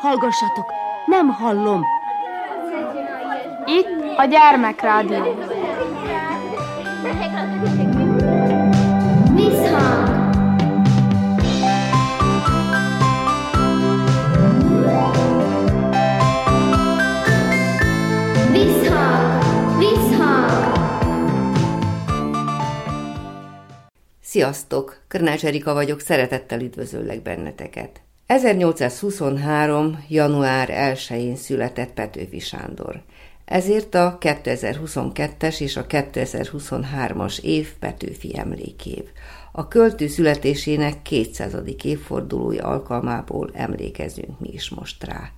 Hallgassatok, nem hallom. Itt a gyermekrádió. Visszhang! Sziasztok! Körnács Erika vagyok, szeretettel üdvözöllek benneteket. 1823. január 1-én született Petőfi Sándor. Ezért a 2022-es és a 2023-as év Petőfi emlékév. A költő születésének 200. évfordulója alkalmából emlékezünk mi is most rá.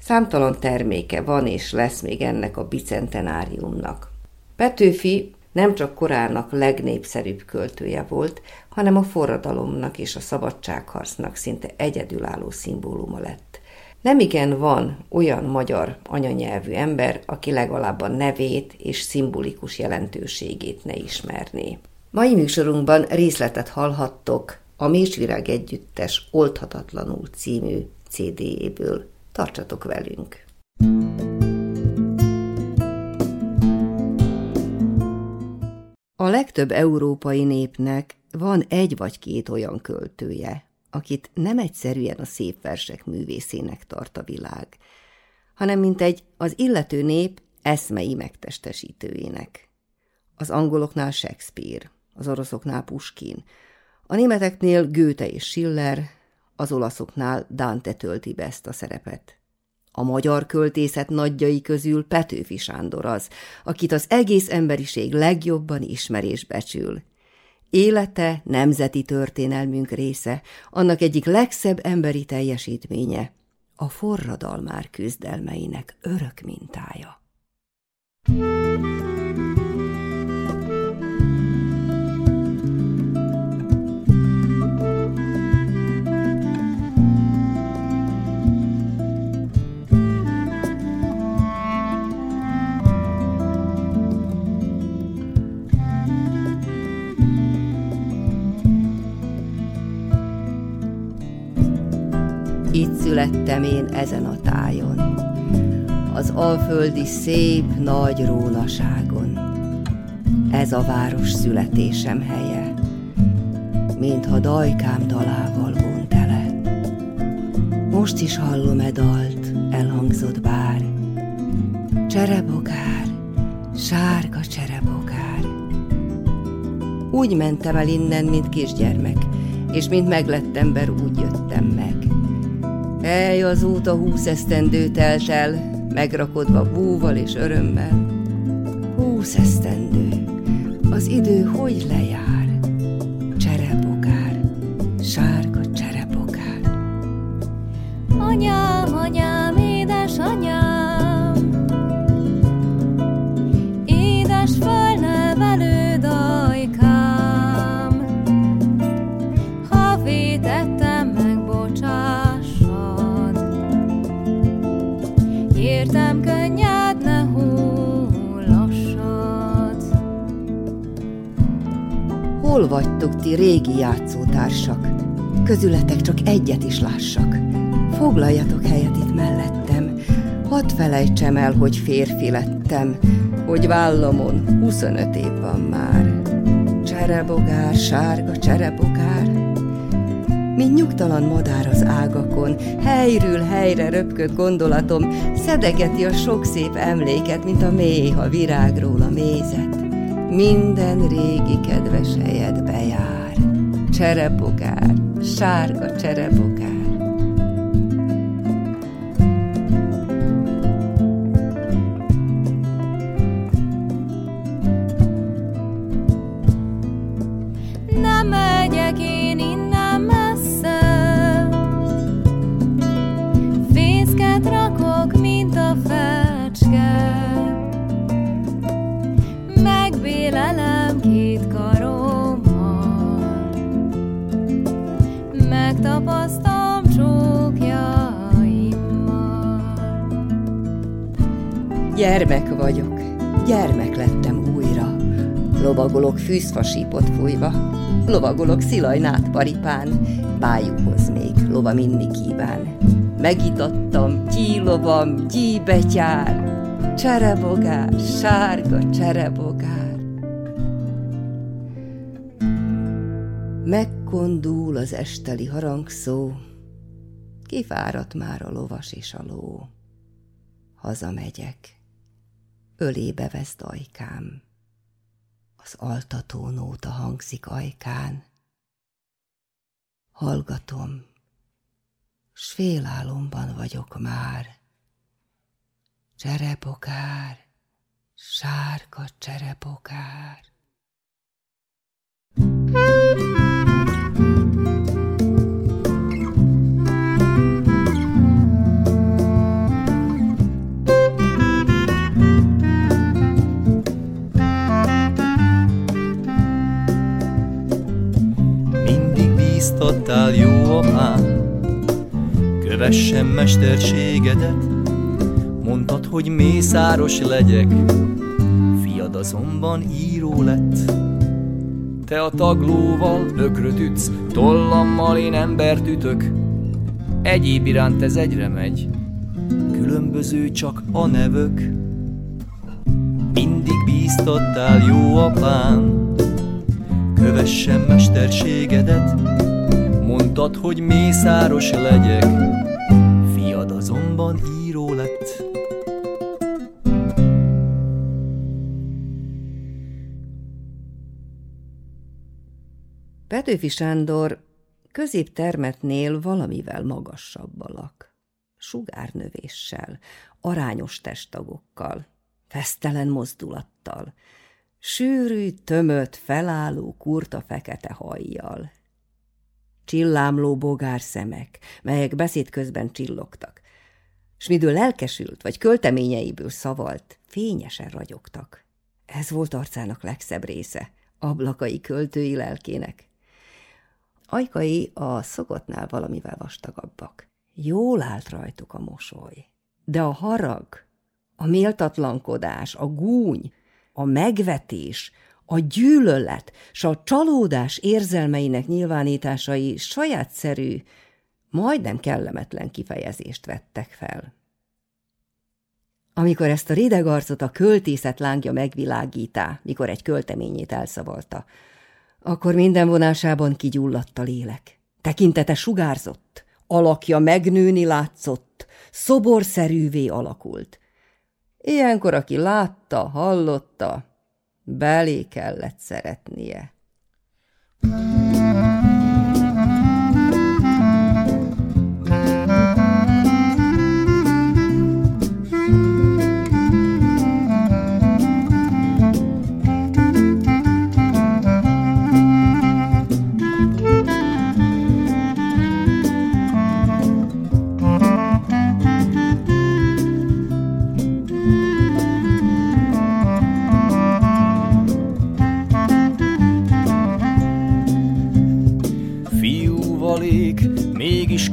Számtalan terméke van és lesz még ennek a bicentenáriumnak. Petőfi nem csak korának legnépszerűbb költője volt, hanem a forradalomnak és a szabadságharcnak szinte egyedülálló szimbóluma lett. Nemigen van olyan magyar anyanyelvű ember, aki legalább a nevét és szimbolikus jelentőségét ne ismerné. Mai műsorunkban részletet hallhattok a Mésvirág Együttes Oldhatatlanul című CD-éből. Tartsatok velünk! A legtöbb európai népnek van egy vagy két olyan költője, akit nem egyszerűen a szép versek művészének tart a világ, hanem mint egy az illető nép eszmei megtestesítőjének. Az angoloknál Shakespeare, az oroszoknál Puskin, a németeknél Goethe és Schiller, az olaszoknál Dante tölti be ezt a szerepet. A magyar költészet nagyjai közül Petőfi Sándor az, akit az egész emberiség legjobban ismer és becsül. Élete nemzeti történelmünk része, annak egyik legszebb emberi teljesítménye, a forradalmár küzdelmeinek örök mintája. Itt születtem én ezen a tájon, az alföldi szép nagy rónaságon. Ez a város születésem helye, mintha dajkám dalával vont ele. Most is hallom-e dalt, elhangzott bár, cserebogár, sárga cserebogár. Úgy mentem el innen, mint kisgyermek, és mint meglett ember, úgy jöttem meg. Ej, azóta húsz esztendő telt el, megrakodva búval és örömmel. Húsz esztendő, az idő hogy lejár? Vagytok ti régi játszótársak? Közületek csak egyet is lássak. Foglaljatok helyet itt mellettem, hadd felejtsem el, hogy férfi lettem, hogy vállamon 25 év van már. Cserebogár, sárga cserebogár, mint nyugtalan madár az ágakon, helyről helyre röpköd gondolatom, szedegeti a sok szép emléket, mint a méha virágról a mézet. Minden régi kedves helyed bejár. Cserebogár, sárga cserebogár. Megtapasztom csókjaimmal. Gyermek vagyok, gyermek lettem újra. Lovagolok fűzfasípot fújva, lovagolok szilajnát paripán, bájukhoz még lova minni kíván. Megitattam, gyílovam, gyíbetyár, cserebogár, sárga cserebogár. Megkondul az esteli harangszó, kifáradt már a lovas és a ló. Hazamegyek, ölébe vesz dajkám, az altató nóta hangzik ajkán. Hallgatom, s félálomban vagyok már. Cserepokár, sárga cserepokár. Bíztattál jó apám, kövessem mesterségedet, mondtad, hogy mészáros legyek, fiad azonban író lett. Te a taglóval ökröt ütsz, tollammal én embert ütök, egyéb iránt ez egyre megy, különböző csak a nevök. Mindig bíztattál jó apám, kövessem mesterségedet, mondtad, hogy mészáros legyek, fiad azonban író lett. Petőfi Sándor középtermetnél valamivel magasabb alak, sugárnövéssel, arányos testtagokkal, fesztelen mozdulattal, sűrű, tömött, felálló, kurta fekete hajjal. Csillámló bogár szemek, melyek beszéd közben csillogtak, s midől lelkesült vagy költeményeiből szavalt, fényesen ragyogtak. Ez volt arcának legszebb része, ablakai költői lelkének. Ajkai a szokottnál valamivel vastagabbak. Jól állt rajtuk a mosoly. De a harag, a méltatlankodás, a gúny, a megvetés, a gyűlölet s a csalódás érzelmeinek nyilvánításai sajátszerű, majdnem kellemetlen kifejezést vettek fel. Amikor ezt a rideg arcot a költészet lángja megvilágítá, mikor egy költeményét elszavalta, akkor minden vonásában kigyulladt a lélek. Tekintete sugárzott, alakja megnőni látszott, szoborszerűvé alakult. Ilyenkor, aki látta, hallotta, belé kellett szeretnie. Fiúvalék,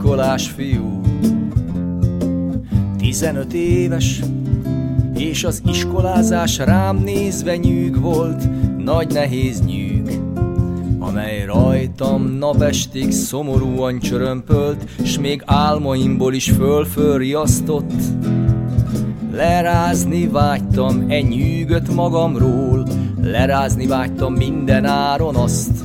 iskolás fiú. Tizenöt éves, és az iskolázás rám nézve nyűg volt, nagy nehéz nyűg, amely rajtam napestig szomorúan csörömpölt, s még álmaimból is fölfölriasztott. Lerázni vágytam e nyűgöt magamról, lerázni vágytam minden áron azt,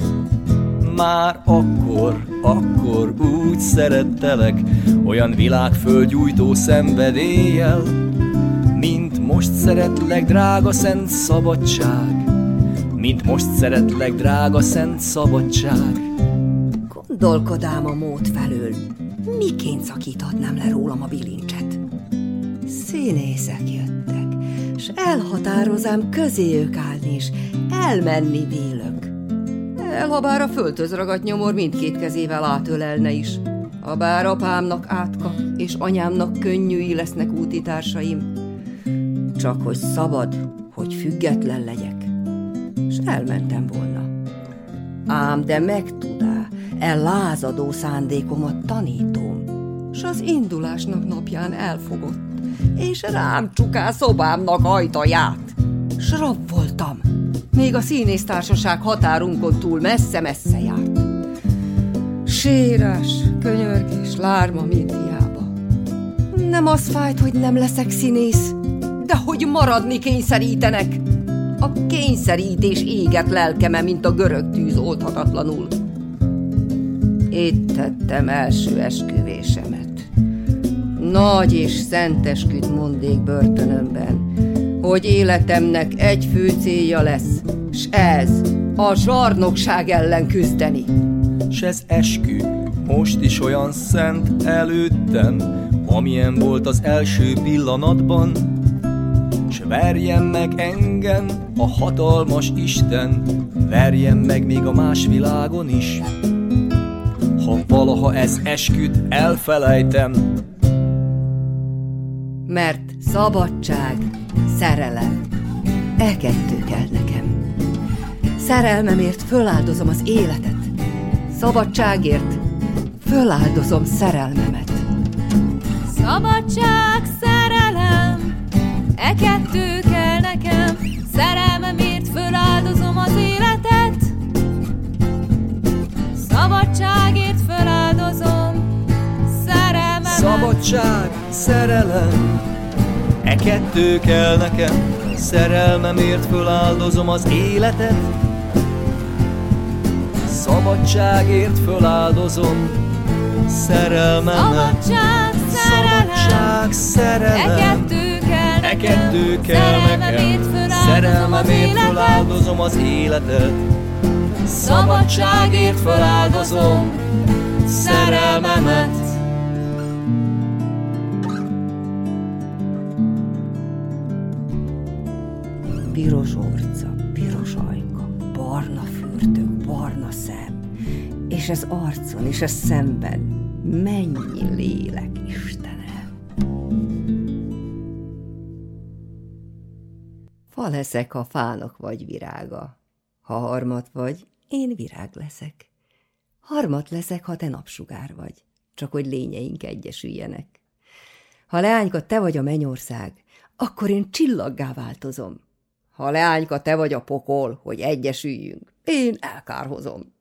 már akkor, akkor úgy szerettelek, olyan világföldgyújtó szenvedéllyel, mint most szeretlek, drága szent szabadság, mint most szeretlek, drága szent szabadság. Gondolkodám a mód felől, miként szakíthatnám le rólam a bilincset. Színészek jöttek, s elhatározám közéjük állni, és elmenni vélök. Elhabár a földhöz ragadt nyomor mindkét kezével átölelne is. Habár apámnak átka, és anyámnak könnyűi lesznek útitársaim. Csak hogy szabad, hogy független legyek. S elmentem volna. Ám de megtudá, e lázadó szándékomat tanítóm, s az indulásnak napján elfogott, és rám csuká szobámnak ajtaját. S rab voltam, még a színésztársaság határunkon túl messze-messze járt. Sírás, könyörgés, lárma mind. Nem az fájt, hogy nem leszek színész, de hogy maradni kényszerítenek. A kényszerítés éget lelkeme, mint a görög tűz oldhatatlanul. Itt tettem első esküvésemet. Nagy és szent esküt mondék börtönömben, hogy életemnek egy fő célja lesz, s ez a zsarnokság ellen küzdeni. S ez eskü, most is olyan szent előttem, amilyen volt az első pillanatban, s verjen meg engem a hatalmas Isten, verjen meg még a más világon is. Ha valaha ez esküt elfelejtem, Mert szabadság, szerelem, e kettő kell nekem. Szerelmemért föláldozom az életet, szabadságért föláldozom szerelmemet. Szabadság, szerelem, e kettő kell nekem, szerelmemért föláldozom az életet. Szabadságért föláldozom szerelmemet. Szabadság, szerelem, e kettő kell nekem, szerelmemért föláldozom az életet. Szabadságért föláldozom szerelmemet. Szabadság, szerelem, Szabadság, e szerelem, kettő kell e kettő kell szerelmemért nekem, szerelmemért életet. föláldozom az életet. Szabadságért föláldozom szerelmemet. Piros orca, piros ajka, barna fürtök, barna szem, és az arcon és a szemben mennyi lélek, Istenem! Fa leszek, ha fának vagy virága. Ha harmat vagy, én virág leszek. Harmat leszek, ha te napsugár vagy, csak hogy lényeink egyesüljenek. Ha leányka te vagy a mennyország, akkor én csillaggá változom. Ha leányka te vagy a pokol, hogy egyesüljünk, én elkárhozom.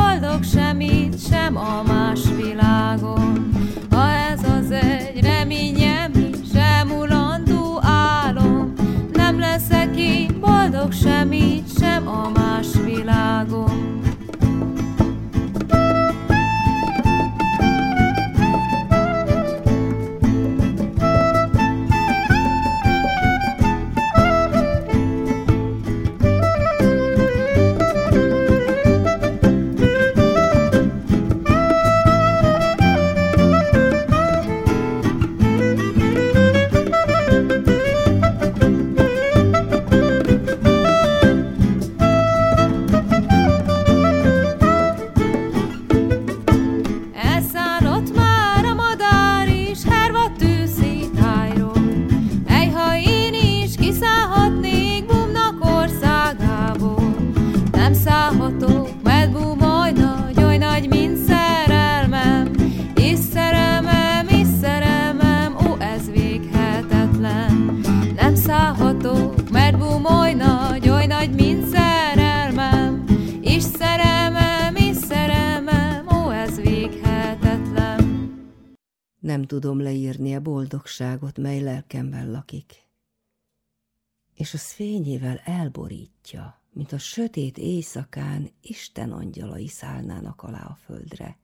Boldog semmit, sem a más világon. Ha ez az egy reményem, sem mulandó álom, nem leszek én boldog semmit, sem a más világon. Nem tudom leírni a boldogságot, mely lelkemben lakik. És az fényével elborítja, mint a sötét éjszakán Isten angyalai szállnának alá a földre,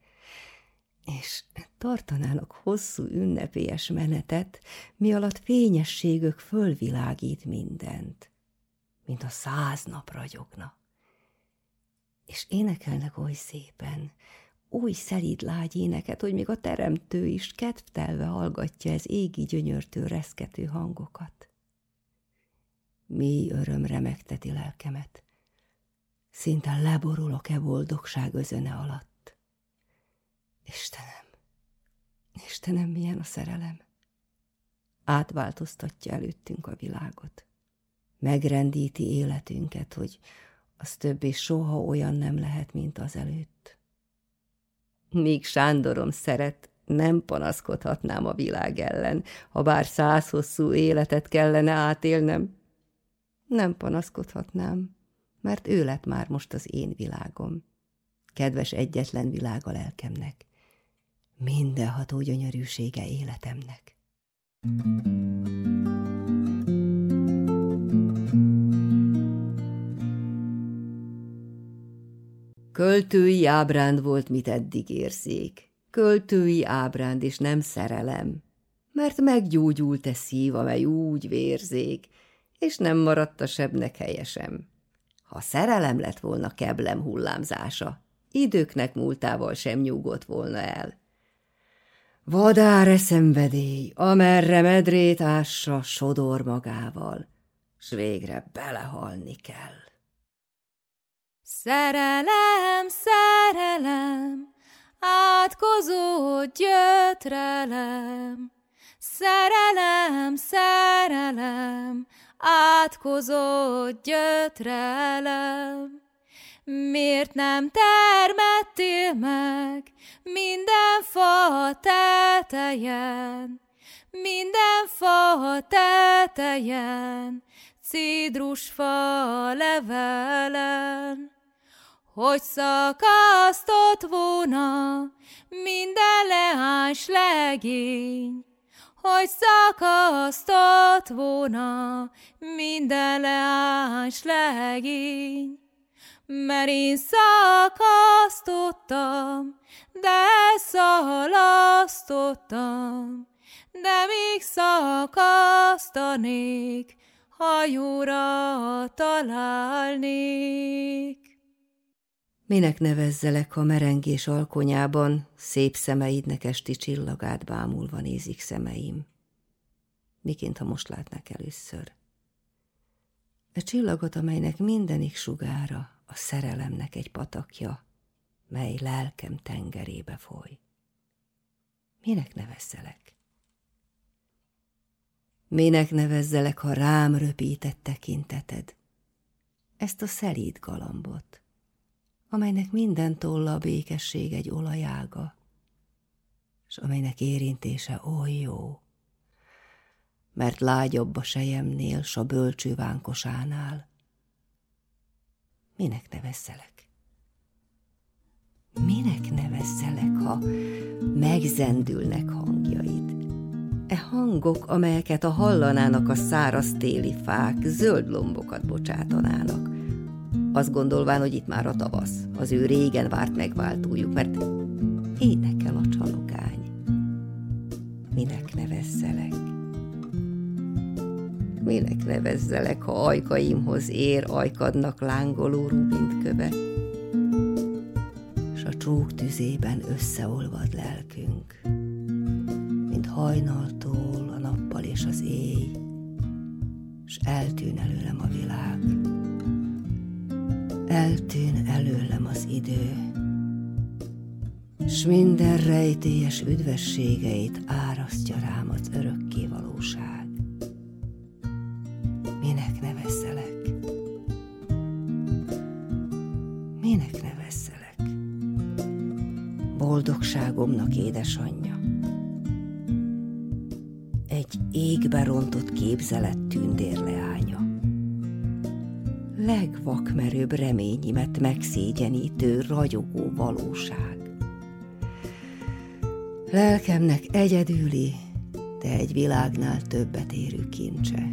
és tartanának hosszú ünnepélyes menetet, mi alatt fényességük fölvilágít mindent, mint a száz nap ragyogna. És énekelnek oly szépen, oly szelíd lágy éneket, hogy még a teremtő is kedvtelve hallgatja ez égi gyönyörtő reszkető hangokat. Mély öröm remegteti lelkemet. Szinte leborulok e boldogság özöne alatt. Istenem, Istenem, milyen a szerelem! Átváltoztatja előttünk a világot. Megrendíti életünket, hogy az többé soha olyan nem lehet, mint az előtt. Míg Sándorom szeret, nem panaszkodhatnám a világ ellen, ha bár száz hosszú életet kellene átélnem. Nem panaszkodhatnám, mert ő lett már most az én világom. Kedves egyetlen világ a lelkemnek, mindenható gyönyörűsége életemnek. Költői ábránd volt, mit eddig érzék. Költői ábránd, és nem szerelem. Mert meggyógyult-e szív, amely úgy vérzék, és nem maradt a sebnek helyesem. Ha szerelem lett volna keblem hullámzása, időknek múltával sem nyugodt volna el. Vadáre szenvedély, amerre medrét ássa, sodor magával, s végre belehalni kell. Szerelem, szerelem, átkozó gyötrelem. Szerelem, szerelem, átkozó gyötrelem. Miért nem termettél meg minden fa tetejen, minden fa tetejen, cidrusfa levelen? Hogy szakasztott volna minden leánys legény, hogy szakasztott volna minden leánys legény. Mert én szakasztottam, de szalasztottam, de még szakasztanék, hajóra találnék. Minek nevezzelek, ha merengés alkonyában szép szemeidnek esti csillagát bámulva nézik szemeim? Miként, ha most látnak először? A csillagot, amelynek mindenik sugára a szerelemnek egy patakja, mely lelkem tengerébe foly. Minek nevezzelek? Minek nevezzelek, ha rám röpített tekinteted? Ezt a szelíd galambot, amelynek minden tolla a békesség egy olajága, és amelynek érintése oly jó, mert lágyabb a sejemnél, s a bölcső vánkosánál. Minek nevezzelek? Minek nevezzelek, ha megzendülnek hangjaid? E hangok, amelyeket a hallanának a száraz téli fák, zöld lombokat bocsátanának, azt gondolván, hogy itt már a tavasz, az ő régen várt megváltójuk, mert énekel a csalogány. Minek nevezzelek? Minek nevezzelek, ha ajkaimhoz ér ajkadnak lángoló rubint köve, s a csók tüzében összeolvad lelkünk, mint hajnaltól a nappal és az éj, s eltűn előlem a világ eltűn előlem az idő, s minden rejtélyes üdvességeit árasztja rám az örökké valóság. Minek nevezzelek? Minek nevezzelek? Boldogságomnak édesanyja. Egy égbe rontott képzelet tündérleánya legvakmerőbb reményimet megszégyenítő, ragyogó valóság. Lelkemnek egyedüli, de egy világnál többet érő kincse.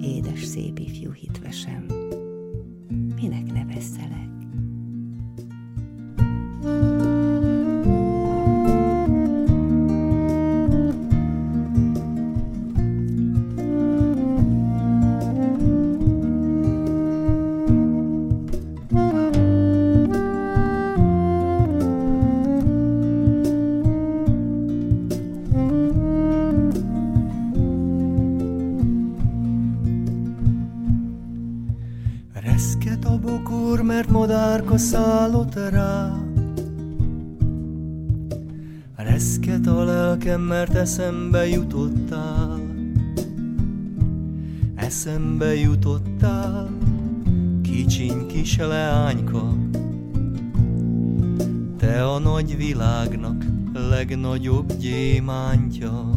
Édes szép ifjú hitvesem, minek nevezzelek? a szállott rá. Reszket a lelkem, mert eszembe jutottál. eszembe jutottál, kicsiny kis leányka. Te a nagy világnak legnagyobb gyémántja.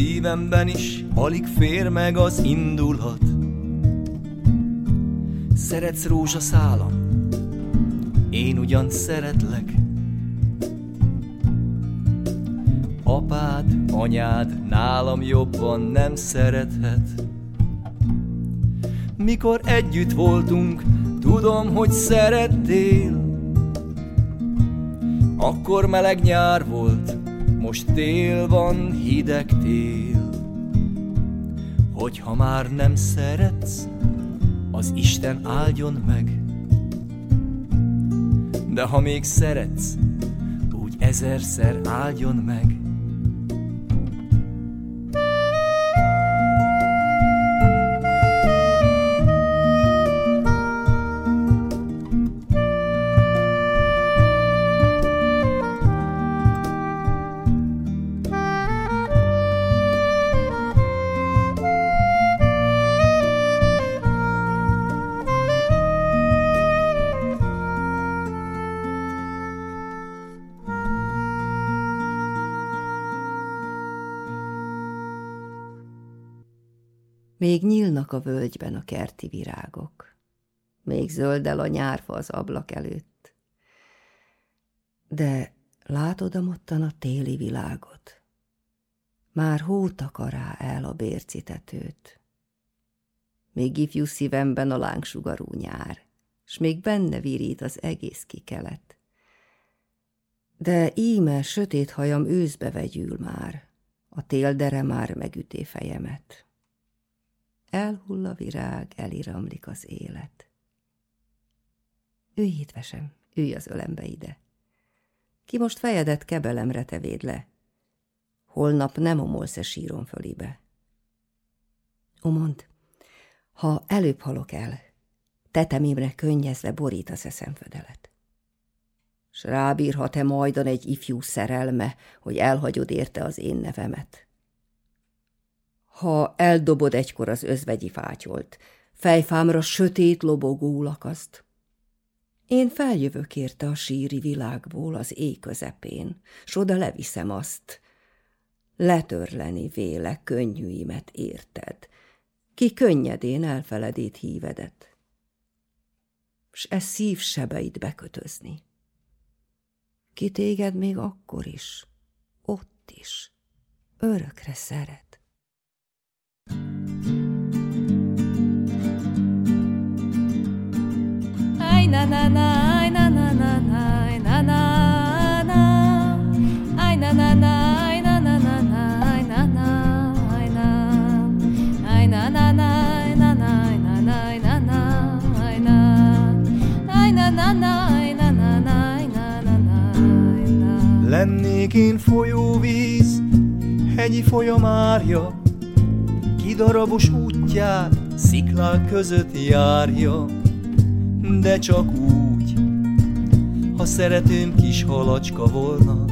Szívemben is alig fér meg az indulat. Szeretsz rózsaszálam, én ugyan szeretlek. Apád, anyád nálam jobban nem szerethet. Mikor együtt voltunk, tudom, hogy szerettél. Akkor meleg nyár volt, most tél van, hideg tél. Hogyha már nem szeretsz, az Isten áldjon meg. De ha még szeretsz, úgy ezerszer áldjon meg. Még nyílnak a völgyben a kerti virágok. Még zöldel a nyárfa az ablak előtt. De látod amottan a téli világot? Már hó takará el a bércitetőt. Még ifjú szívemben a lángsugarú nyár, s még benne virít az egész kikelet. De íme sötét hajam őszbe vegyül már, a téldere már megüté fejemet. Elhull a virág, eliramlik az élet. Ülj hitvesem, ülj az ölembe ide. Ki most fejedet kebelemre tevéd le. Holnap nem omolsz-e síron fölibe. Ó, mond, ha előbb halok el, tetemimre könnyezve borítasz a szemfödelet. S rábírhat-e majdan egy ifjú szerelme, hogy elhagyod érte az én nevemet? Ha eldobod egykor az özvegyi fátyolt, fejfámra sötét lobogó lakaszt. Én feljövök érte a síri világból az éj közepén, s oda leviszem azt. Letörleni véle könnyűimet érted, ki könnyedén elfeledét hívedet, s e szív sebeit bekötözni. Ki téged még akkor is, ott is, örökre szeret. Lennék én folyóvíz, hegyi folyamárja, kidarabos útját sziklák között járja de csak úgy, ha szeretőm kis halacska volna,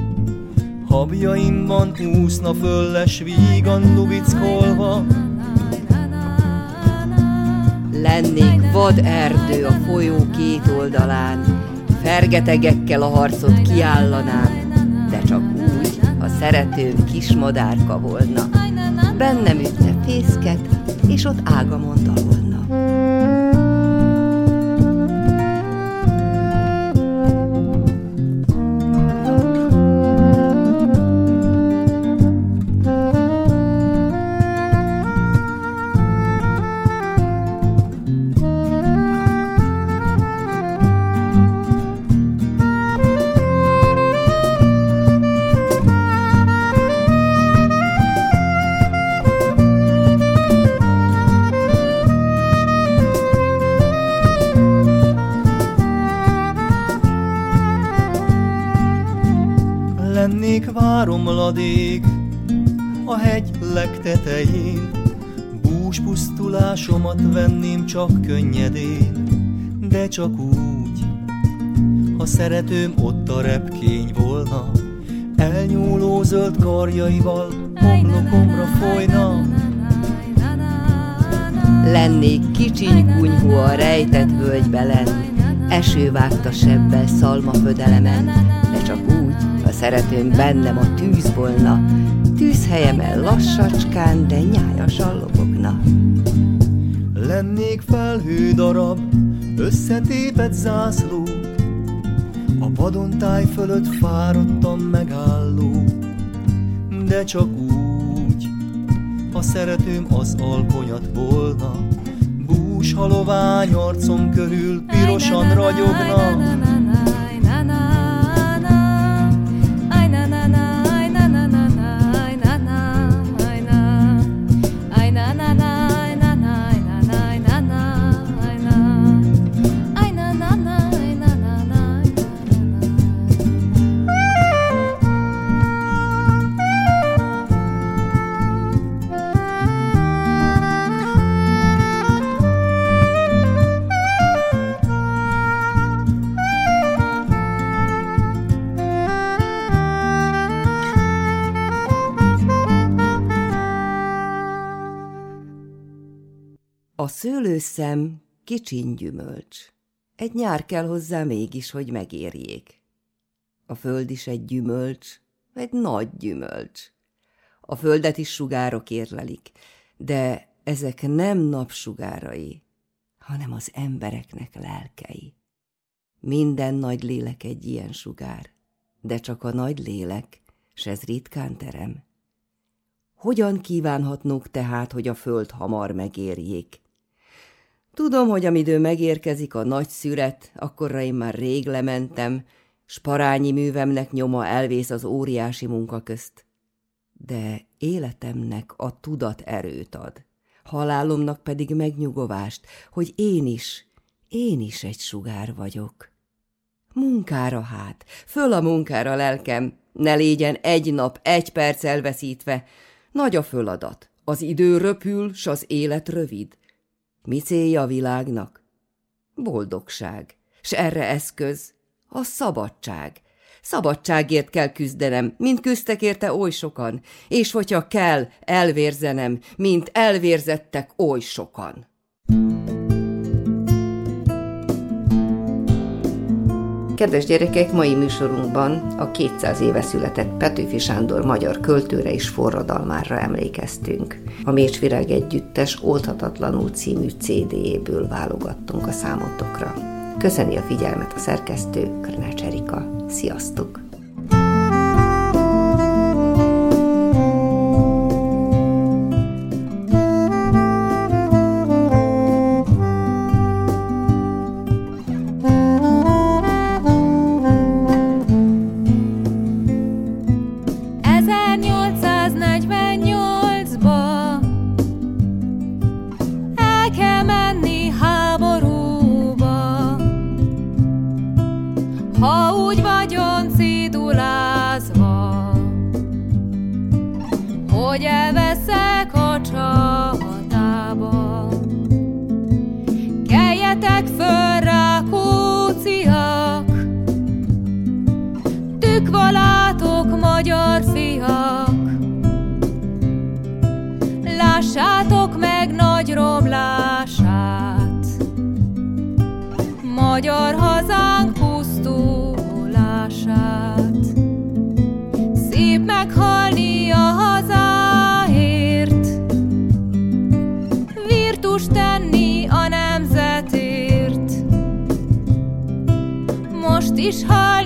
habjaimban úszna fölles vígan lubickolva. Lennék vad erdő a folyó két oldalán, fergetegekkel a harcot kiállanám, de csak úgy, ha szeretőm kis madárka volna. Bennem ütve fészket, és ott ágamon dalolt. Lennék váromladék a hegy legtetején, Bús pusztulásomat venném csak könnyedén, de csak úgy, ha szeretőm ott a repkény volna, elnyúló zöld karjaival homlokomra folyna. Lennék kicsiny kunyhó a rejtett völgybe lenn, Eső vágta sebbel úgy, ha szeretőm bennem a tűz volna, tűzhelyemen lassacskán, de nyájasan lobogna. Lennék felhő darab, összetépet zászló, a vadontáj fölött fáradtam megálló, de csak úgy, ha szeretőm az alkonyat volna, bús halovány arcom körül pirosan ragyogna. A szőlőszem kicsin gyümölcs. Egy nyár kell hozzá mégis, hogy megérjék. A föld is egy gyümölcs, egy nagy gyümölcs. A földet is sugárok érlelik, de ezek nem napsugárai, hanem az embereknek lelkei. Minden nagy lélek egy ilyen sugár, de csak a nagy lélek, s ez ritkán terem. Hogyan kívánhatnók tehát, hogy a föld hamar megérjék? Tudom, hogy amidő megérkezik a nagy szüret, akkorra én már rég lementem, s parányi művemnek nyoma elvész az óriási munka közt. De életemnek a tudat erőt ad, halálomnak pedig megnyugovást, hogy én is, én is egy sugár vagyok. Munkára hát, föl a munkára lelkem, ne légyen egy nap, egy perc elveszítve. Nagy a föladat, az idő röpül, s az élet rövid. Mi célja a világnak? Boldogság. S erre eszköz a szabadság. Szabadságért kell küzdenem, mint küzdtek érte oly sokan, és hogyha kell, elvérzenem, mint elvérzettek oly sokan. Kedves gyerekek, mai műsorunkban a 200 éve született Petőfi Sándor magyar költőre és forradalmára emlékeztünk. A Mécsvirág együttes Oldhatatlanul című CD-ből válogattunk a számotokra. Köszöni a figyelmet a szerkesztő, Krnács Erika. Sziasztok! Magyar hazánk pusztulását. Szép meghalni a hazáért, virtus tenni a nemzetért. Most is halnak